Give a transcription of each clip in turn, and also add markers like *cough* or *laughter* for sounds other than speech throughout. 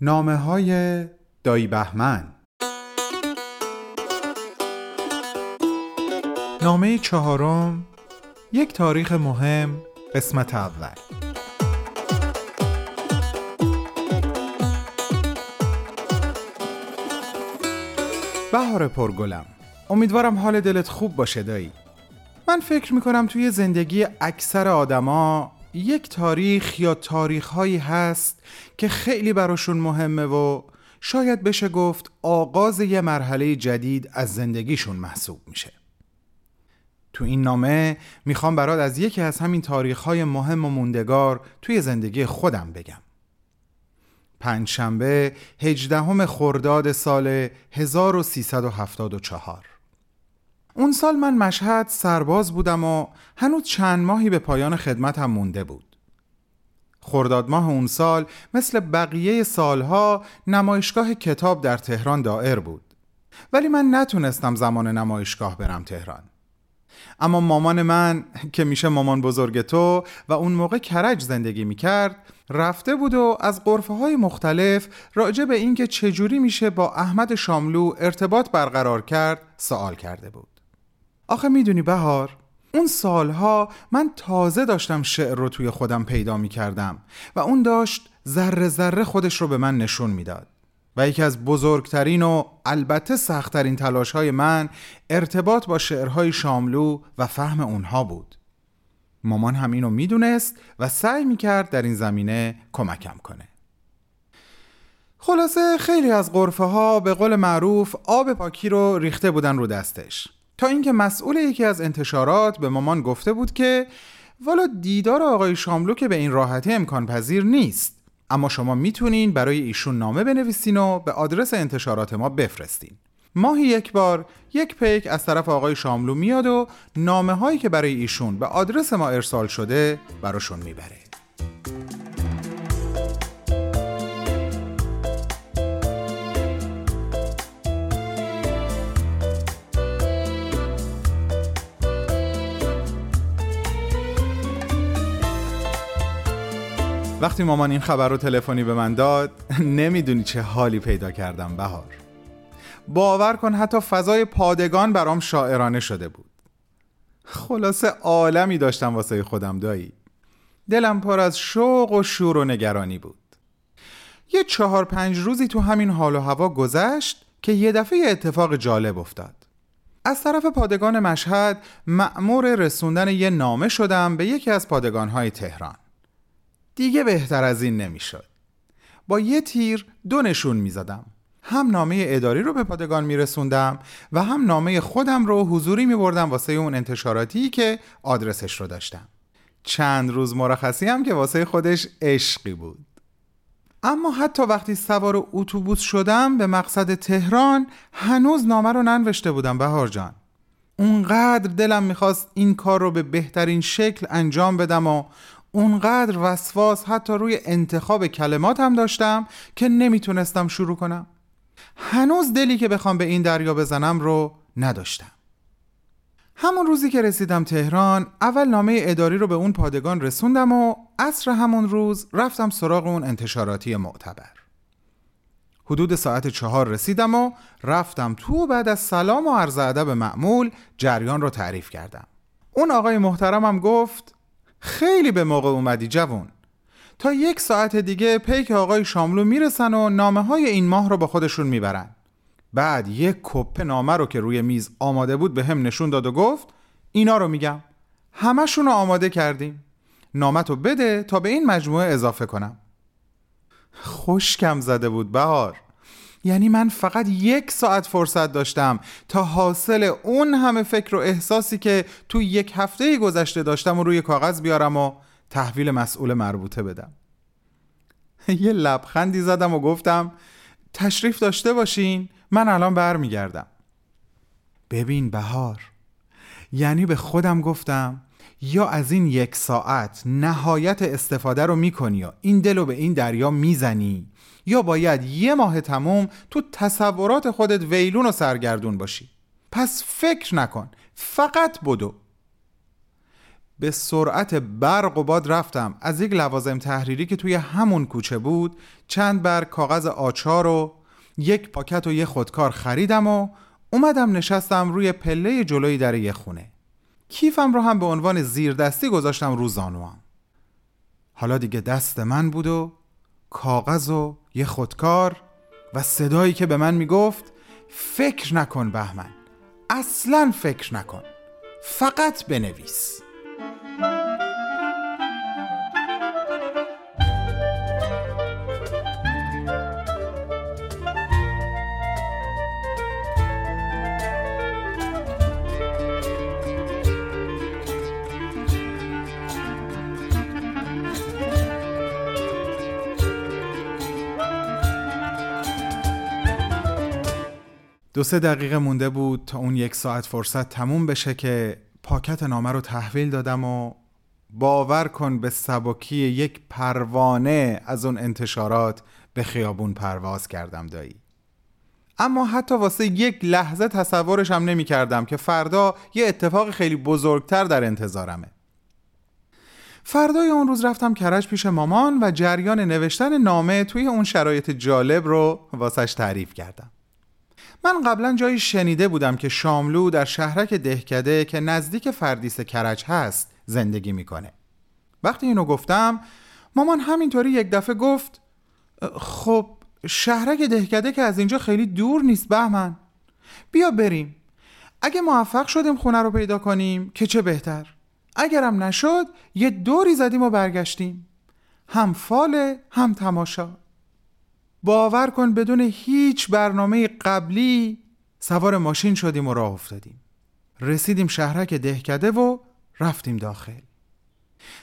نامه های دایی بهمن. نامه چهارم یک تاریخ مهم قسمت اول. بهار پرگلم. امیدوارم حال دلت خوب باشه دایی. من فکر می‌کنم توی زندگی اکثر آدما یک تاریخ یا تاریخ هایی هست که خیلی براشون مهمه و شاید بشه گفت آغاز یه مرحله جدید از زندگیشون محسوب میشه. تو این نامه می‌خوام برات از یکی از همین تاریخ های مهم و موندگار توی زندگی خودم بگم. پنجشنبه 18 خرداد سال 1374 اون سال من مشهد سرباز بودم و هنوز چند ماهی به پایان خدمتم مونده بود. خرداد ماه اون سال مثل بقیه سالها نمایشگاه کتاب در تهران دائر بود. ولی من نتونستم زمان نمایشگاه برم تهران. اما مامان من که میشه مامان بزرگ تو و اون موقع کرج زندگی می‌کرد رفته بود و از قرفه های مختلف راجع به اینکه چجوری میشه با احمد شاملو ارتباط برقرار کرد سوال کرده بود. آخه می‌دونی بهار اون سالها من تازه داشتم شعر رو توی خودم پیدا می‌کردم و اون داشت ذره ذره خودش رو به من نشون می‌داد و یکی از بزرگترین و البته سختترین تلاش های من ارتباط با شعرهای شاملو و فهم اونها بود. مامان هم اینو می‌دونست و سعی می‌کرد در این زمینه کمکم کنه. خلاصه خیلی از قرفه ها به قول معروف آب پاکی رو ریخته بودن رو دستش. تا اینکه مسئول یکی از انتشارات به مامان گفته بود که والا دیدار آقای شاملو که به این راحتی امکان پذیر نیست. اما شما می‌تونین برای ایشون نامه بنویسین و به آدرس انتشارات ما بفرستین. ماهی یک بار یک پیک از طرف آقای شاملو میاد و نامه هایی که برای ایشون به آدرس ما ارسال شده براشون می‌بره. وقتی مامان این خبر رو تلفنی به من داد نمی‌دونی چه حالی پیدا کردم بهار. باور کن حتی فضای پادگان برام شاعرانه شده بود. خلاصه عالمی داشتم واسه خودم دایی. دلم پر از شوق و شور و نگرانی بود. یه چهار پنج روزی تو همین حال و هوا گذشت که یه دفعه اتفاق جالب افتاد. از طرف پادگان مشهد مأمور رسوندن یه نامه شدم به یکی از پادگانهای تهران. دیگه بهتر از این نمی‌شد. با یه تیر دو نشون می‌زدم. هم نامه اداری رو به پادگان میرسوندم و هم نامه خودم رو حضوری میبردم واسه اون انتشاراتی که آدرسش رو داشتم. چند روز مرخصی هم که واسه خودش عشقی بود. اما حتی وقتی سوار اتوبوس شدم به مقصد تهران هنوز نامه رو ننوشته بودم بهار جان. اونقدر دلم می‌خواست این کار رو به بهترین شکل انجام بدم و اونقدر وسواس حتی روی انتخاب کلمات هم داشتم که نمی‌تونستم شروع کنم. هنوز دلی که بخوام به این دریا بزنم رو نداشتم. همون روزی که رسیدم تهران اول نامه اداری رو به اون پادگان رسوندم و عصر همون روز رفتم سراغ اون انتشاراتی معتبر. حدود ساعت چهار رسیدم و رفتم تو و بعد از سلام و عرض ادب معمول جریان رو تعریف کردم. اون آقای محترمم گفت خیلی به موقع اومدی جوون. تا یک ساعت دیگه پیک آقای شاملو می‌رسن و نامه های این ماه رو با خودشون می‌برن. بعد یک کپه نامه رو که روی میز آماده بود به هم نشون داد و گفت اینا رو میگم. همشون رو آماده کردیم. نامتو بده تا به این مجموعه اضافه کنم. خوشکم زده بود بهار. یعنی من فقط یک ساعت فرصت داشتم تا حاصل اون همه فکر و احساسی که تو یک هفته گذشته داشتم و روی کاغذ بیارم و تحویل مسئول مربوطه بدم. *laughs* یه لبخندی زدم و گفتم تشریف داشته باشین من الان برمیگردم. ببین بهار یعنی به خودم گفتم یا از این یک ساعت نهایت استفاده رو می‌کنی یا این دل رو به این دریا می‌زنی یا باید یه ماه تموم تو تصورات خودت ویلون و سرگردون باشی. پس فکر نکن فقط بدو. به سرعت برق و باد رفتم. از یک لوازم تحریری که توی همون کوچه بود چند بر کاغذ آچار و یک پاکت و یه خودکار خریدم و اومدم نشستم روی پله جلوی در یه خونه. کیفم رو هم به عنوان زیردستی گذاشتم رو زانوام. حالا دیگه دست من بود و کاغذ و یه خودکار و صدایی که به من می‌گفت فکر نکن بهمن. اصلا فکر نکن. فقط بنویس. دو سه دقیقه مونده بود تا اون یک ساعت فرصت تموم بشه که پاکت نامه رو تحویل دادم و باور کن به سبکی یک پروانه از اون انتشارات به خیابون پرواز کردم دایی. اما حتی واسه یک لحظه تصورش هم نمی کردم که فردا یه اتفاق خیلی بزرگتر در انتظارمه. فردای اون روز رفتم کرج پیش مامان و جریان نوشتن نامه توی اون شرایط جالب رو واسش تعریف کردم. من قبلا جایی شنیده بودم که شاملو در شهرک دهکده که نزدیک فردیس کرج هست زندگی می‌کنه. وقتی اینو گفتم مامان همینطوری یک دفعه گفت خب شهرک دهکده که از اینجا خیلی دور نیست بهمن. بیا بریم. اگه موفق شدیم خونه رو پیدا کنیم که چه بهتر. اگرم نشد یه دوری زدیم و برگشتیم. هم فاله هم تماشا. باور کن بدون هیچ برنامه قبلی سوار ماشین شدیم و راه افتادیم. رسیدیم شهرک دهکده و رفتیم داخل.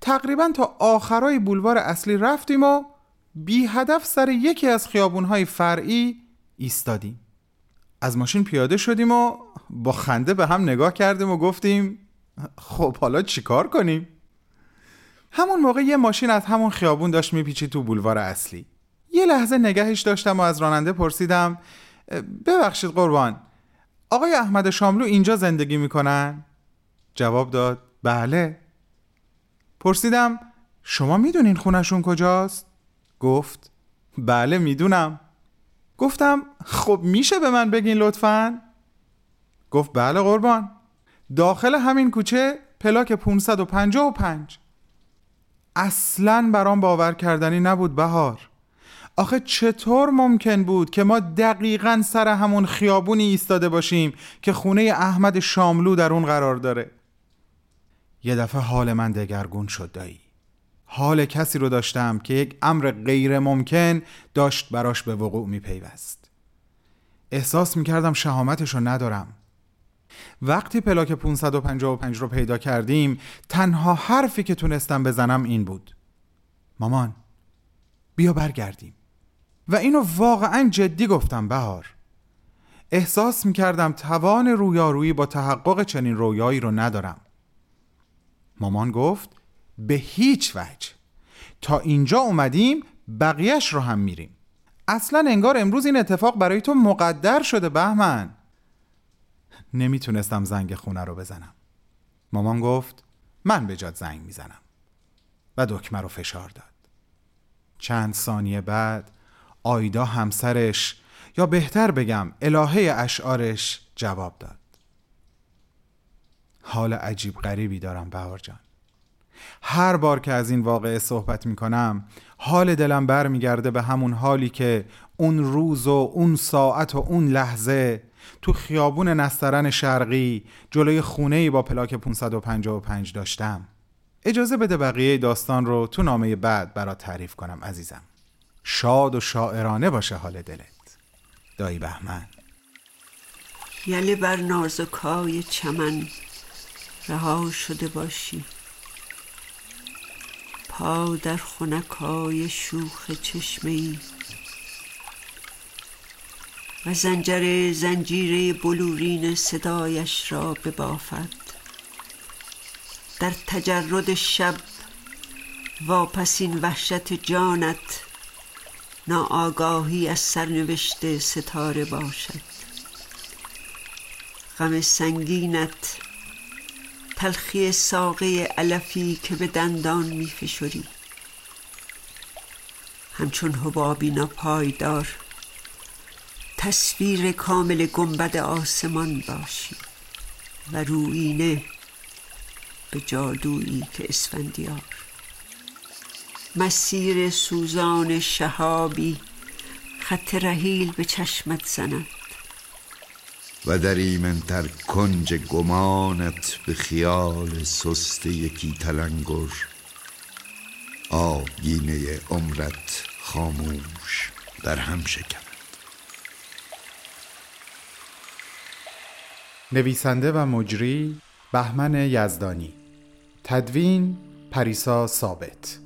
تقریبا تا آخرای بولوار اصلی رفتیم و بی هدف سر یکی از خیابونهای فرعی ایستادیم. از ماشین پیاده شدیم و با خنده به هم نگاه کردیم و گفتیم خب حالا چیکار کنیم؟ همون موقع یه ماشین از همون خیابون داشت میپیچید تو بولوار اصلی. یه لحظه نگهش داشتم و از راننده پرسیدم ببخشید قربان آقای احمد شاملو اینجا زندگی می‌کنن؟ جواب داد بله پرسیدم شما می‌دونین خونشون کجاست؟ گفت بله می‌دونم گفتم خب میشه به من بگین لطفا؟ گفت بله قربان داخل همین کوچه پلاک 555 اصلا برام باور کردنی نبود بهار آخه چطور ممکن بود که ما دقیقا سر همون خیابونی ایستاده باشیم که خونه احمد شاملو در اون قرار داره؟ یه دفعه حال من دگرگون شد دایی. حال کسی رو داشتم که یک امر غیر ممکن داشت براش به وقوع می پیوست احساس می کردم شهامتش رو ندارم. وقتی پلاک 555 رو پیدا کردیم تنها حرفی که تونستم بزنم این بود. مامان بیا برگردیم. و اینو واقعا جدی گفتم بهار. احساس می‌کردم توان رویارویی با تحقق چنین رویایی رو ندارم. مامان گفت به هیچ وجه. تا اینجا اومدیم بقیهش رو هم میریم. اصلا انگار امروز این اتفاق برای تو مقدر شده بهمن. نمی‌تونستم زنگ خونه رو بزنم. مامان گفت من به جاد زنگ می‌زنم. و دکمه رو فشار داد. چند ثانیه بعد آیدا همسرش یا بهتر بگم الهه اشعارش جواب داد. حال عجیب غریبی دارم بهار جان. هر بار که از این واقعه صحبت می کنم حال دلم برمیگرده به همون حالی که اون روز و اون ساعت و اون لحظه تو خیابون نسترن شرقی جلوی خونه با پلاک 555 داشتم. اجازه بده بقیه داستان رو تو نامه بعد برات تعریف کنم عزیزم. شاد و شاعرانه باشه حال دلت. دایی بهمن. یله بر نازکای چمن رها شده باشی. پا در خونکای شوخ چشمه ای و زنجر زنجیره بلورین صدایش را ببافد. در تجرد شب واپسین وحشت جانت ناآگاهی از سرنوشت ستاره باشد. غم سنگینت تلخی ساقه علفی که به دندان می همچون حبابی ناپایدار تصویر کامل گنبد آسمان باشی و روینه به جادویی که اسفندیار. مسیر سوزان شهابی خط رحیل به چشمت زند. و در ایمنتر کنج گمانت به خیال سست یکی تلنگر. آبگینه عمرت خاموش در هم شکند. نویسنده و مجری بهمن یزدانی. تدوین پریسا ثابت.